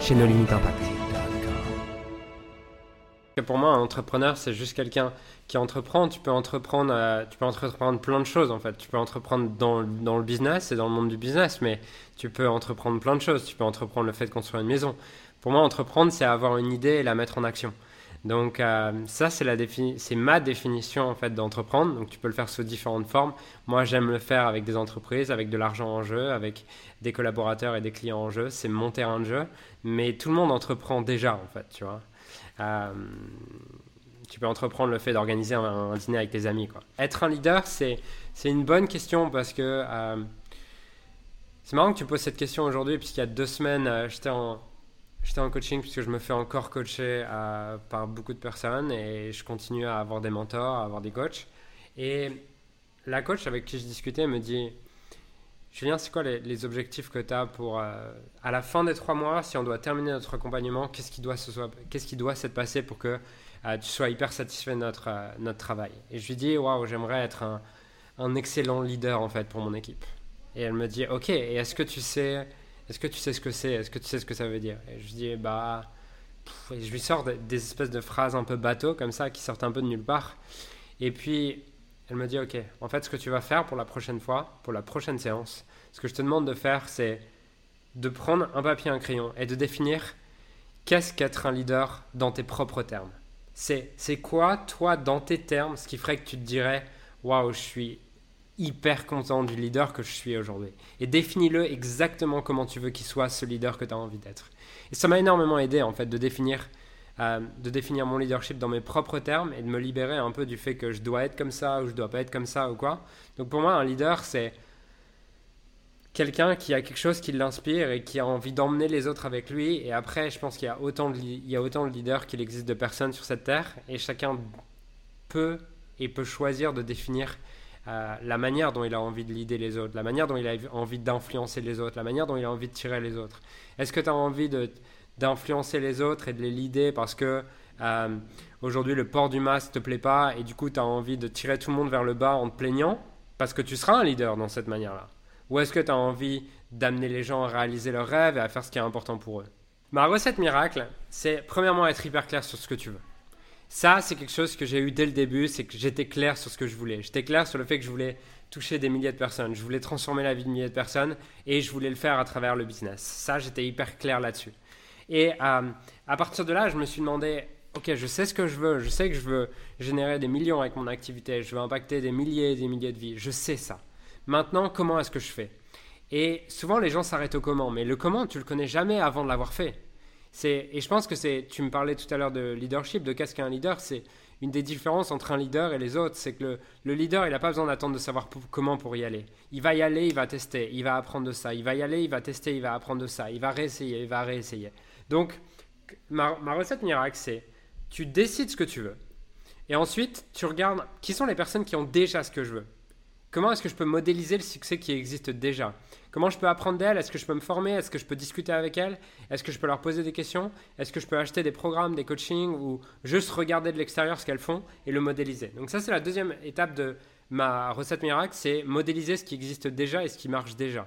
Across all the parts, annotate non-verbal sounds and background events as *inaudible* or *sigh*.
chez nos limites impact. Pour moi, un entrepreneur, c'est juste quelqu'un qui entreprend. Tu peux entreprendre, tu peux entreprendre plein de choses en fait. Tu peux entreprendre dans, dans, le business et dans le monde du business, mais tu peux entreprendre plein de choses. Tu peux entreprendre le fait de construire une maison. Pour moi, entreprendre, c'est avoir une idée et la mettre en action. Donc euh, ça, c'est, ma définition en fait d'entreprendre. Donc tu peux le faire sous différentes formes. Moi, j'aime le faire avec des entreprises, avec de l'argent en jeu, avec des collaborateurs et des clients en jeu. C'est mon terrain de jeu. Mais tout le monde entreprend déjà en fait, tu vois. Euh, tu peux entreprendre le fait d'organiser un, dîner avec tes amis. Être un leader, c'est une bonne question parce que euh, c'est marrant que tu poses cette question aujourd'hui, puisqu'il y a deux semaines, j'étais en, J'étais en coaching puisque je me fais encore coacher euh, par beaucoup de personnes et je continue à avoir des mentors, à avoir des coachs. Et la coach avec qui je discutais me dit Julien, c'est quoi les, objectifs que tu as pour. Euh, à la fin des trois mois, si on doit terminer notre accompagnement, qu'est-ce qui doit se, qu'est-ce pour que euh, tu sois hyper satisfait de notre, notre travail? Et je lui dis Waouh, j'aimerais être un, un excellent leader en fait pour mon équipe. Et elle me dit Ok, et est-ce que tu sais est-ce que tu sais ce que c'est? Est-ce que tu sais ce que ça veut dire? Et je dis Bah. je lui sors des espèces de phrases un peu bateau comme ça qui sortent un peu de nulle part. Et puis elle me dit Ok, en fait, ce que tu vas faire pour la prochaine fois, pour la prochaine séance, ce que je te demande de faire, c'est de prendre un papier un crayon et de définir qu'est-ce qu'être un leader dans tes propres termes. C'est, c'est quoi, toi, dans tes termes, ce qui ferait que tu te dirais Waouh, je suis hyper content du leader que je suis aujourd'hui. Et définis-le exactement comment tu veux qu'il soit ce leader que tu as envie d'être. Et ça m'a énormément aidé en fait de définir, euh, de définir mon leadership dans mes propres termes et de me libérer un peu du fait que je dois être comme ça ou je dois pas être comme ça ou quoi. Donc pour moi, un leader, c'est quelqu'un qui a quelque chose qui l'inspire et qui a envie d'emmener les autres avec lui. Et après, je pense qu'il y a autant il y a autant de leaders qu'il existe de personnes sur cette terre et chacun peut et peut choisir de définir la manière dont il a envie de leader les autres, la manière dont il a envie d'influencer les autres, la manière dont il a envie de tirer les autres. Est-ce que tu as envie d'influencer les autres et de les leader parce que euh, aujourd'hui le port du masque te plaît pas et du coup tu as envie de tirer tout le monde vers le bas en te plaignant parce que tu seras un leader dans cette manière-là? Ou est-ce que tu as envie d'amener les gens à réaliser leurs rêves et à faire ce qui est important pour eux? Ma recette miracle, c'est premièrement être hyper clair sur ce que tu veux. Ça, c'est quelque chose que j'ai eu dès le début, c'est que j'étais clair sur ce que je voulais. J'étais clair sur le fait que je voulais toucher des milliers de personnes, je voulais transformer la vie de milliers de personnes et je voulais le faire à travers le business. Ça, j'étais hyper clair là-dessus. Et euh, à partir de là, je me suis demandé, ok, je sais ce que je veux, je sais que je veux générer des millions avec mon activité, je veux impacter des milliers et des milliers de vies, je sais ça. Maintenant, comment est-ce que je fais? Et souvent, les gens s'arrêtent au comment, mais le comment, tu le connais jamais avant de l'avoir fait et je pense que c'est, tu me parlais tout à l'heure de leadership, de qu'est-ce qu'un leader, c'est une des différences entre un leader et les autres, c'est que le, leader, il n'a pas besoin d'attendre de savoir comment pour y aller. Il va y aller, il va tester, il va apprendre de ça. Il va y aller, il va tester, il va apprendre de ça. Il va réessayer, il va réessayer. Donc, ma, recette miracle, c'est tu décides ce que tu veux. Et ensuite, tu regardes qui sont les personnes qui ont déjà ce que je veux. Comment est-ce que je peux modéliser le succès qui existe déjà? Comment je peux apprendre d'elles Est-ce que je peux me former? Est-ce que je peux discuter avec elles Est-ce que je peux leur poser des questions? Est-ce que je peux acheter des programmes, des coachings ou juste regarder de l'extérieur ce qu'elles font et le modéliser? Donc ça, c'est la deuxième étape de ma recette miracle, c'est modéliser ce qui existe déjà et ce qui marche déjà.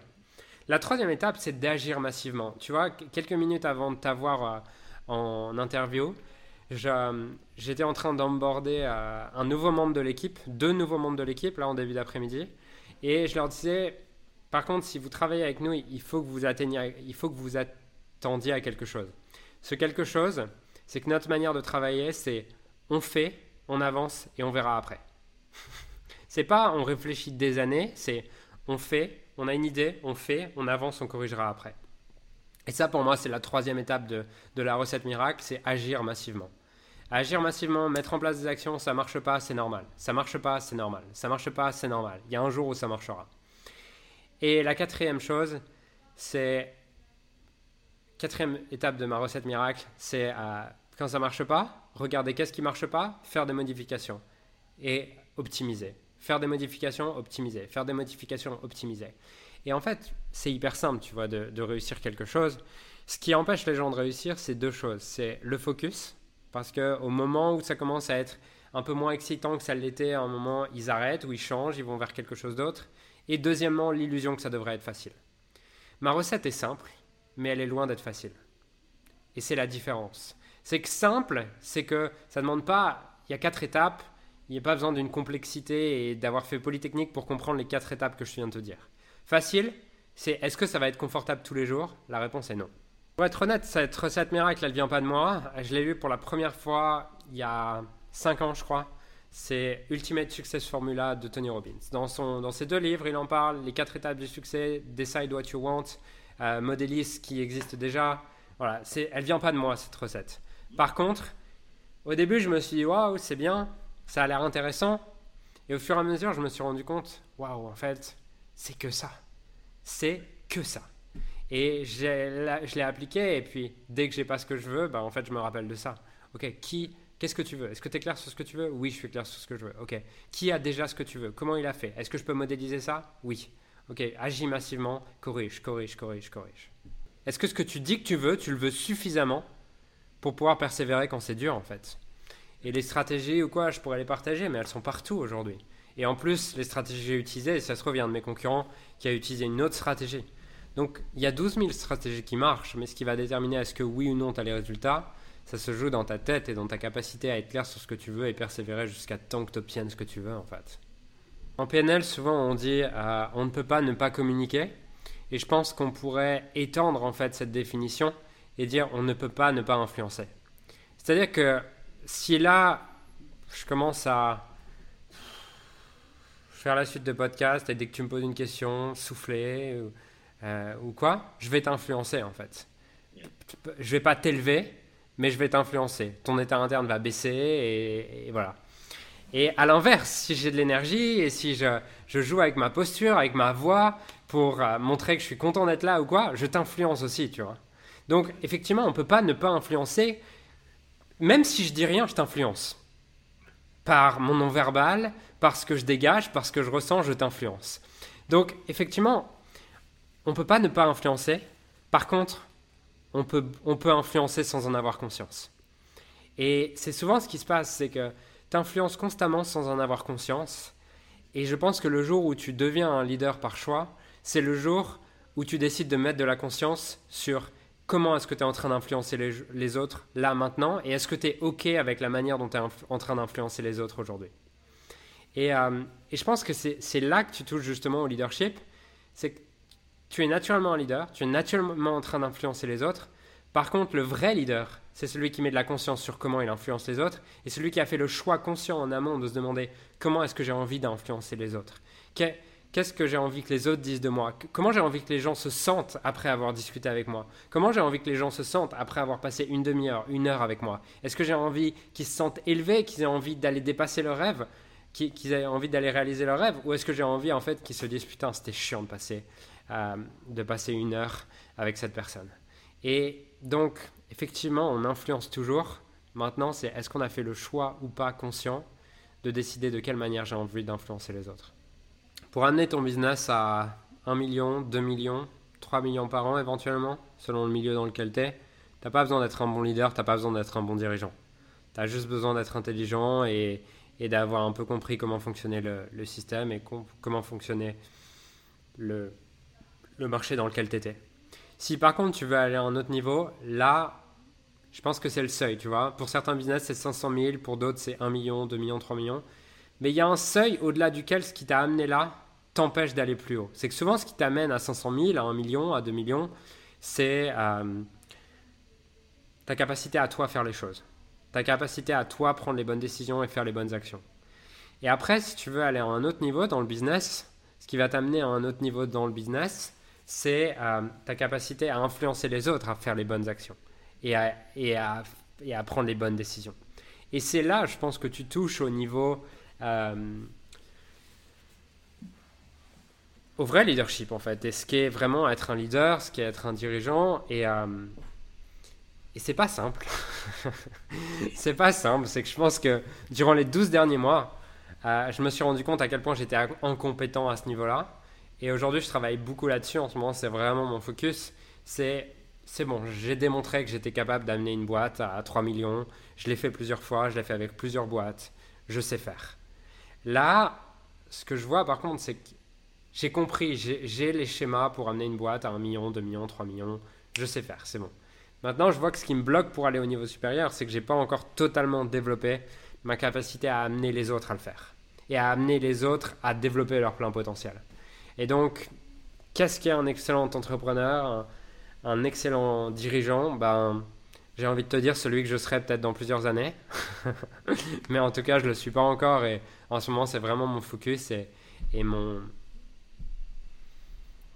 La troisième étape, c'est d'agir massivement. Tu vois, quelques minutes avant de t'avoir euh, en interview, j'étais en train d'emborder euh, un nouveau membre de l'équipe, deux nouveaux membres de l'équipe, là en début d'après-midi. Et je leur disais, par contre, si vous travaillez avec nous, il faut que vous attendiez à quelque chose. Ce quelque chose, c'est que notre manière de travailler, c'est on fait, on avance et on verra après. *laughs* c'est pas on réfléchit des années, c'est on fait, on a une idée, on fait, on avance, on corrigera après. Et ça, pour moi, c'est la troisième étape de la recette miracle, c'est agir massivement. Agir massivement, mettre en place des actions, ça marche pas, c'est normal. Ça marche pas, c'est normal. Ça marche pas, c'est normal. Il y a un jour où ça marchera. Et la quatrième chose, c'est quatrième étape de ma recette miracle, c'est quand ça marche pas, regarder qu'est-ce qui marche pas, faire des modifications et optimiser. Faire des modifications, optimiser. Faire des modifications, optimiser. Et en fait, c'est hyper simple, tu vois, de, réussir quelque chose. Ce qui empêche les gens de réussir, c'est deux choses. C'est le focus, parce qu'au moment où ça commence à être un peu moins excitant que ça l'était, à un moment, ils arrêtent ou ils changent, ils vont vers quelque chose d'autre. Et deuxièmement, l'illusion que ça devrait être facile. Ma recette est simple, mais elle est loin d'être facile. Et c'est la différence. C'est que simple, c'est que ça ne demande pas, il y a quatre étapes, il n'y a pas besoin d'une complexité et d'avoir fait Polytechnique pour comprendre les quatre étapes que je viens de te dire. Facile, c'est est-ce que ça va être confortable tous les jours? La réponse est non. Pour être honnête, cette recette miracle, elle vient pas de moi. Je l'ai lue pour la première fois il y a 5 ans, je crois. C'est Ultimate Success Formula de Tony Robbins. Dans, son, dans ses deux livres, il en parle, les quatre étapes du succès, Decide What You Want, euh, qui existe déjà. Voilà, elle vient pas de moi, cette recette. Par contre, au début, je me suis dit, waouh, c'est bien, ça a l'air intéressant. Et au fur et à mesure, je me suis rendu compte, waouh, en fait, c'est que ça. C'est que ça. Et je l'ai appliqué, et puis dès que j'ai pas ce que je veux, bah, en fait, je me rappelle de ça. Ok, qui, qu'est-ce que tu veux? Est-ce que tu es clair sur ce que tu veux? Oui, je suis clair sur ce que je veux. Ok, qui a déjà ce que tu veux? Comment il a fait? Est-ce que je peux modéliser ça? Oui. Ok, agis massivement, corrige, corrige, corrige, corrige. Est-ce que ce que tu dis que tu veux, tu le veux suffisamment pour pouvoir persévérer quand c'est dur, en fait? Et les stratégies ou quoi, je pourrais les partager, mais elles sont partout aujourd'hui. Et en plus, les stratégies que j'ai utilisées, ça se revient de mes concurrents qui a utilisé une autre stratégie. Donc il y a 12 000 stratégies qui marchent, mais ce qui va déterminer est-ce que oui ou non tu as les résultats, ça se joue dans ta tête et dans ta capacité à être clair sur ce que tu veux et persévérer jusqu'à temps que tu obtiennes ce que tu veux en fait. En PNL, souvent on dit euh, on ne peut pas ne pas communiquer, et je pense qu'on pourrait étendre en fait cette définition et dire on ne peut pas ne pas influencer. C'est-à-dire que si là je commence à faire la suite de podcast et dès que tu me poses une question, souffler, euh, ou quoi, je vais t'influencer en fait. Je vais pas t'élever, mais je vais t'influencer. Ton état interne va baisser et, voilà. Et à l'inverse, si j'ai de l'énergie et si je, je, joue avec ma posture, avec ma voix pour euh, montrer que je suis content d'être là ou quoi, je t'influence aussi, tu vois. Donc effectivement, on peut pas ne pas influencer. Même si je dis rien, je t'influence. Par mon non-verbal, parce que je dégage, parce que je ressens, je t'influence. Donc effectivement, on peut pas ne pas influencer. Par contre, on peut, on peut influencer sans en avoir conscience. Et c'est souvent ce qui se passe, c'est que tu influences constamment sans en avoir conscience. Et je pense que le jour où tu deviens un leader par choix, c'est le jour où tu décides de mettre de la conscience sur comment est-ce que tu es en train d'influencer les, autres là maintenant et est-ce que tu es OK avec la manière dont tu es en train d'influencer les autres aujourd'hui. Et, euh, et, je pense que c'est là que tu touches justement au leadership. C'est tu es naturellement un leader, tu es naturellement en train d'influencer les autres. Par contre, le vrai leader, c'est celui qui met de la conscience sur comment il influence les autres et celui qui a fait le choix conscient en amont de se demander comment est-ce que j'ai envie d'influencer les autres. Qu'est-ce que j'ai envie que les autres disent de moi? Comment j'ai envie que les gens se sentent après avoir discuté avec moi? Comment j'ai envie que les gens se sentent après avoir passé une demi-heure, une heure avec moi? Est-ce que j'ai envie qu'ils se sentent élevés, qu'ils aient envie d'aller dépasser leurs rêves, qu'ils aient envie d'aller réaliser leurs rêves? Ou est-ce que j'ai envie en fait qu'ils se disent putain c'était chiant de passer euh, de passer une heure avec cette personne. Et donc, effectivement, on influence toujours. Maintenant, c'est est-ce qu'on a fait le choix ou pas conscient de décider de quelle manière j'ai envie d'influencer les autres. Pour amener ton business à 1 million, 2 millions, 3 millions par an éventuellement, selon le milieu dans lequel tu es, tu n'as pas besoin d'être un bon leader, tu n'as pas besoin d'être un bon dirigeant. Tu as juste besoin d'être intelligent et, d'avoir un peu compris comment fonctionnait le système et comment fonctionnait le, le marché dans lequel tu étais. Si par contre tu veux aller à un autre niveau, là, je pense que c'est le seuil, tu vois. Pour certains business, c'est 500 000, pour d'autres, c'est 1 million, 2 millions, 3 millions. Mais il y a un seuil au-delà duquel ce qui t'a amené là t'empêche d'aller plus haut. C'est que souvent, ce qui t'amène à 500 000, à 1 million, à 2 millions, c'est euh, ta capacité à toi faire les choses. Ta capacité à toi prendre les bonnes décisions et faire les bonnes actions. Et après, si tu veux aller à un autre niveau dans le business, ce qui va t'amener à un autre niveau dans le business, c'est euh, ta capacité à influencer les autres à faire les bonnes actions et à, et à, et à prendre les bonnes décisions. Et c'est là, je pense, que tu touches au niveau... Euh, au vrai leadership en fait, et ce qu'est vraiment être un leader, ce qu'est être un dirigeant, et, euh, et c'est pas simple. *laughs* c'est pas simple. C'est que je pense que durant les 12 derniers mois, euh, je me suis rendu compte à quel point j'étais incompétent à ce niveau-là. Et aujourd'hui, je travaille beaucoup là-dessus. En ce moment, c'est vraiment mon focus. C'est c'est bon, j'ai démontré que j'étais capable d'amener une boîte à 3 millions. Je l'ai fait plusieurs fois, je l'ai fait avec plusieurs boîtes. Je sais faire. Là, ce que je vois par contre, c'est que j'ai compris, j'ai les schémas pour amener une boîte à 1 million, 2 millions, 3 millions. Je sais faire, c'est bon. Maintenant, je vois que ce qui me bloque pour aller au niveau supérieur, c'est que j'ai pas encore totalement développé ma capacité à amener les autres à le faire et à amener les autres à développer leur plein potentiel. Et donc, qu'est-ce qu'est un excellent entrepreneur un excellent dirigeant, ben, j'ai envie de te dire celui que je serai peut-être dans plusieurs années. *laughs* Mais en tout cas, je ne le suis pas encore et en ce moment, c'est vraiment mon focus et, mon,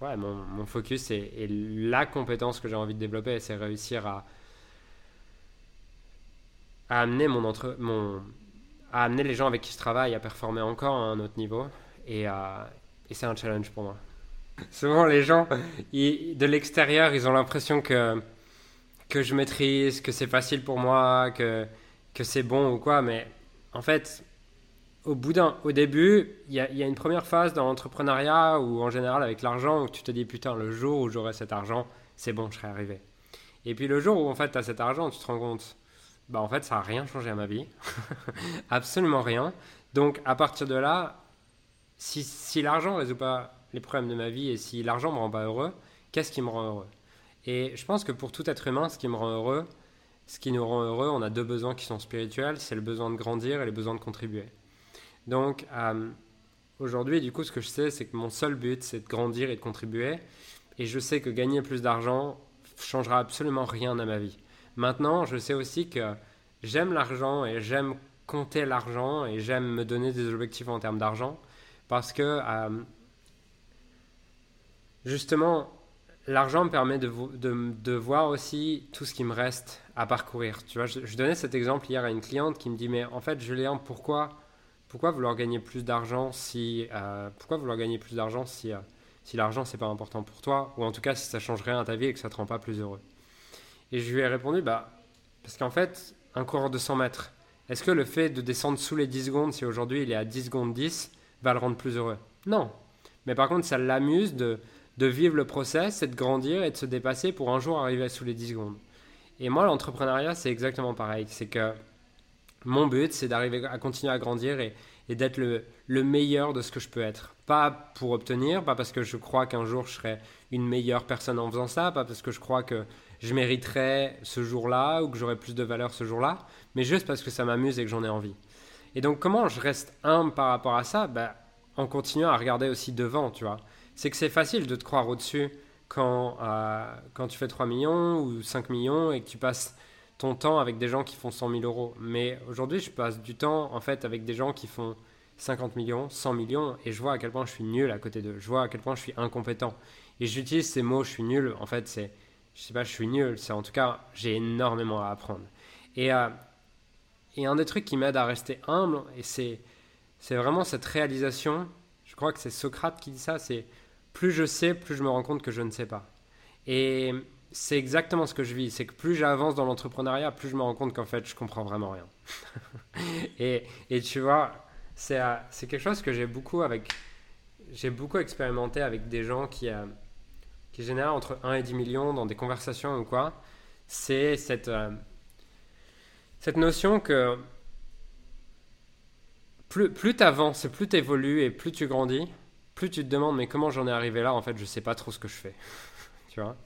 ouais, mon, focus et, la compétence que j'ai envie de développer, c'est réussir à, à amener mon entre, mon, à amener les gens avec qui je travaille à performer encore à un autre niveau et, et c'est un challenge pour moi. Souvent, les gens, de l'extérieur, ils ont l'impression que, que je maîtrise, que c'est facile pour moi, que, que c'est bon ou quoi. Mais en fait, au, bout d'un, au début, il y a, y a, une première phase dans l'entrepreneuriat ou en général avec l'argent où tu te dis putain, le jour où j'aurai cet argent, c'est bon, je serai arrivé. Et puis le jour où en fait tu as cet argent, tu te rends compte, bah en fait ça n'a rien changé à ma vie. *laughs* Absolument rien. Donc à partir de là, si, l'argent ne résout pas les problèmes de ma vie et si l'argent me rend pas heureux, qu'est-ce qui me rend heureux? Et je pense que pour tout être humain, ce qui me rend heureux, ce qui nous rend heureux, on a deux besoins qui sont spirituels, c'est le besoin de grandir et le besoin de contribuer. Donc euh, aujourd'hui, du coup, ce que je sais, c'est que mon seul but, c'est de grandir et de contribuer. Et je sais que gagner plus d'argent changera absolument rien à ma vie. Maintenant, je sais aussi que j'aime l'argent et j'aime compter l'argent et j'aime me donner des objectifs en termes d'argent parce que euh, justement, l'argent me permet de, voir aussi tout ce qui me reste à parcourir. Tu vois, je, donnais cet exemple hier à une cliente qui me dit, mais en fait, Julien, pourquoi, pourquoi vouloir gagner plus d'argent si, euh, pourquoi vouloir gagner plus d'argent si, euh, si l'argent c'est pas important pour toi, ou en tout cas si ça change rien à ta vie et que ça te rend pas plus heureux. Et je lui ai répondu, bah, parce qu'en fait, un coureur de 100 mètres, est-ce que le fait de descendre sous les 10 secondes, si aujourd'hui il est à 10 secondes 10, va le rendre plus heureux Non. Mais par contre, ça l'amuse de, de vivre le process, c'est de grandir et de se dépasser pour un jour arriver sous les 10 secondes. Et moi, l'entrepreneuriat, c'est exactement pareil. C'est que mon but, c'est d'arriver à continuer à grandir et, d'être le, le, meilleur de ce que je peux être. Pas pour obtenir, pas parce que je crois qu'un jour je serai une meilleure personne en faisant ça, pas parce que je crois que je mériterai ce jour-là ou que j'aurai plus de valeur ce jour-là, mais juste parce que ça m'amuse et que j'en ai envie. Et donc, comment je reste humble par rapport à ça? Ben, En continuant à regarder aussi devant, tu vois c'est que c'est facile de te croire au-dessus quand, euh, quand tu fais 3 millions ou 5 millions et que tu passes ton temps avec des gens qui font 100 000 euros. Mais aujourd'hui, je passe du temps en fait avec des gens qui font 50 millions, 100 millions et je vois à quel point je suis nul à côté d'eux. Je vois à quel point je suis incompétent. Et j'utilise ces mots, je suis nul. En fait, c'est, je sais pas, je suis nul. C'est en tout cas, j'ai énormément à apprendre. Et, euh, et un des trucs qui m'aide à rester humble, et c'est, c'est vraiment cette réalisation. Je crois que c'est Socrate qui dit ça. C'est plus je sais, plus je me rends compte que je ne sais pas. Et c'est exactement ce que je vis. C'est que plus j'avance dans l'entrepreneuriat, plus je me rends compte qu'en fait, je comprends vraiment rien. *laughs* et, et, tu vois, c'est, euh, c'est quelque chose que j'ai beaucoup avec. J'ai beaucoup expérimenté avec des gens qui, euh, qui génèrent entre 1 et 10 millions dans des conversations ou quoi. C'est cette, euh, cette notion que plus, tu avances, plus tu évolues et plus tu grandis, plus tu te demandes mais comment j'en ai arrivé là, en fait, je sais pas trop ce que je fais. *laughs* tu vois?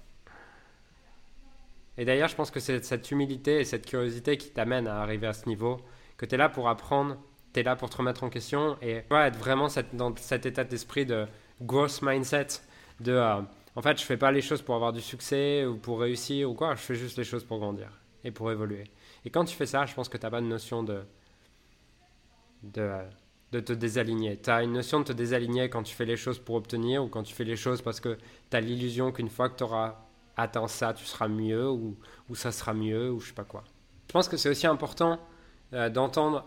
Et d'ailleurs, je pense que c'est cette humilité et cette curiosité qui t'amène à arriver à ce niveau, que tu es là pour apprendre, tu es là pour te remettre en question et être vraiment dans cet état d'esprit de growth mindset, de euh, en fait, je fais pas les choses pour avoir du succès ou pour réussir ou quoi, je fais juste les choses pour grandir et pour évoluer. Et quand tu fais ça, je pense que tu n'as pas de notion de, de de te désaligner. Tu as une notion de te désaligner quand tu fais les choses pour obtenir ou quand tu fais les choses parce que tu as l'illusion qu'une fois que tu auras atteint ça, tu seras mieux ou, ou, ça sera mieux ou je sais pas quoi. Je pense que c'est aussi important euh, d'entendre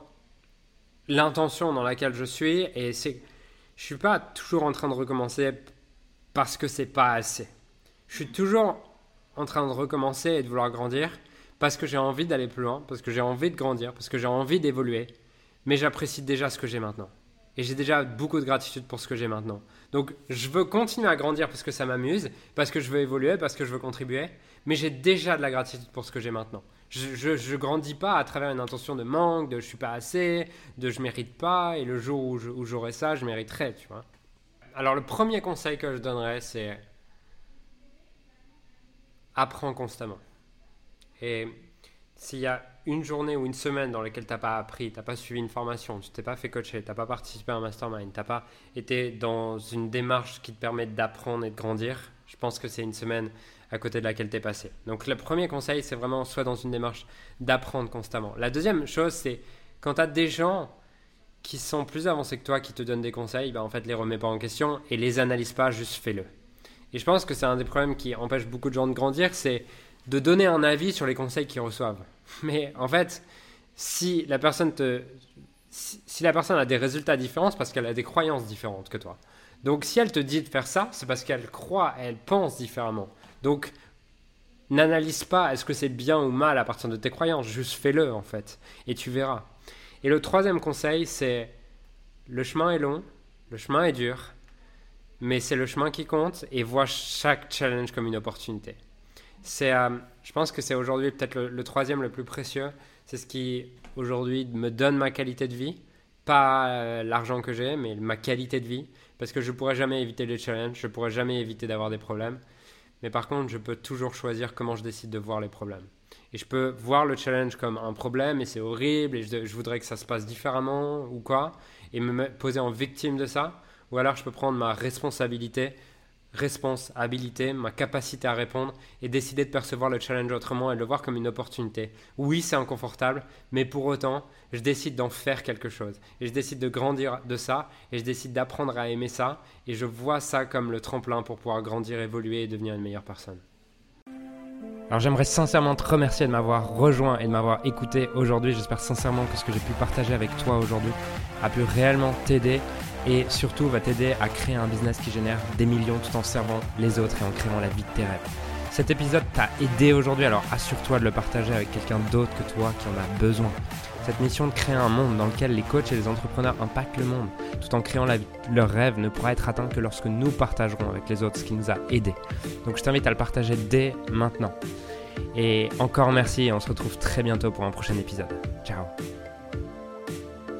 l'intention dans laquelle je suis et c'est je suis pas toujours en train de recommencer parce que c'est pas assez. Je suis toujours en train de recommencer et de vouloir grandir parce que j'ai envie d'aller plus loin, parce que j'ai envie de grandir, parce que j'ai envie d'évoluer, mais j'apprécie déjà ce que j'ai maintenant. Et j'ai déjà beaucoup de gratitude pour ce que j'ai maintenant. Donc je veux continuer à grandir parce que ça m'amuse, parce que je veux évoluer, parce que je veux contribuer, mais j'ai déjà de la gratitude pour ce que j'ai maintenant. Je, ne grandis pas à travers une intention de manque, de je suis pas assez, de je mérite pas, et le jour où j'aurai ça, je mériterai, tu vois. Alors le premier conseil que je donnerais, c'est apprends constamment. Et s'il y a une journée ou une semaine dans laquelle tu n'as pas appris, tu n'as pas suivi une formation, tu t'es pas fait coacher, tu n'as pas participé à un mastermind, tu n'as pas été dans une démarche qui te permet d'apprendre et de grandir, je pense que c'est une semaine à côté de laquelle tu es passé. Donc le premier conseil, c'est vraiment soit dans une démarche d'apprendre constamment. La deuxième chose, c'est quand tu as des gens qui sont plus avancés que toi, qui te donnent des conseils, bah en fait, les remets pas en question et les analyse pas, juste fais-le. Et je pense que c'est un des problèmes qui empêche beaucoup de gens de grandir, c'est de donner un avis sur les conseils qu'ils reçoivent. Mais en fait, si la personne si, la personne a des résultats différents, c'est parce qu'elle a des croyances différentes que toi. Donc si elle te dit de faire ça, c'est parce qu'elle croit, elle pense différemment. Donc n'analyse pas est-ce que c'est bien ou mal à partir de tes croyances, juste fais-le en fait, et tu verras. Et le troisième conseil, c'est le chemin est long, le chemin est dur, mais c'est le chemin qui compte et vois chaque challenge comme une opportunité c'est, euh, je pense que c'est aujourd'hui peut-être le, troisième le plus précieux. C'est ce qui aujourd'hui me donne ma qualité de vie, pas euh, l'argent que j'ai, mais ma qualité de vie, parce que je pourrais jamais éviter les challenges, je pourrais jamais éviter d'avoir des problèmes, mais par contre, je peux toujours choisir comment je décide de voir les problèmes. Et je peux voir le challenge comme un problème et c'est horrible et je, je voudrais que ça se passe différemment ou quoi, et me poser en victime de ça, ou alors je peux prendre ma responsabilité responsabilité, ma capacité à répondre et décider de percevoir le challenge autrement et de le voir comme une opportunité. Oui, c'est inconfortable, mais pour autant, je décide d'en faire quelque chose. Et je décide de grandir de ça et je décide d'apprendre à aimer ça et je vois ça comme le tremplin pour pouvoir grandir, évoluer et devenir une meilleure personne. Alors j'aimerais sincèrement te remercier de m'avoir rejoint et de m'avoir écouté aujourd'hui. J'espère sincèrement que ce que j'ai pu partager avec toi aujourd'hui a pu réellement t'aider et surtout va t'aider à créer un business qui génère des millions tout en servant les autres et en créant la vie de tes rêves. Cet épisode t'a aidé aujourd'hui, alors assure-toi de le partager avec quelqu'un d'autre que toi qui en a besoin. Cette mission de créer un monde dans lequel les coachs et les entrepreneurs impactent le monde tout en créant la vie, leur rêve ne pourra être atteint que lorsque nous partagerons avec les autres ce qui nous a aidés. Donc je t'invite à le partager dès maintenant. Et encore merci et on se retrouve très bientôt pour un prochain épisode. Ciao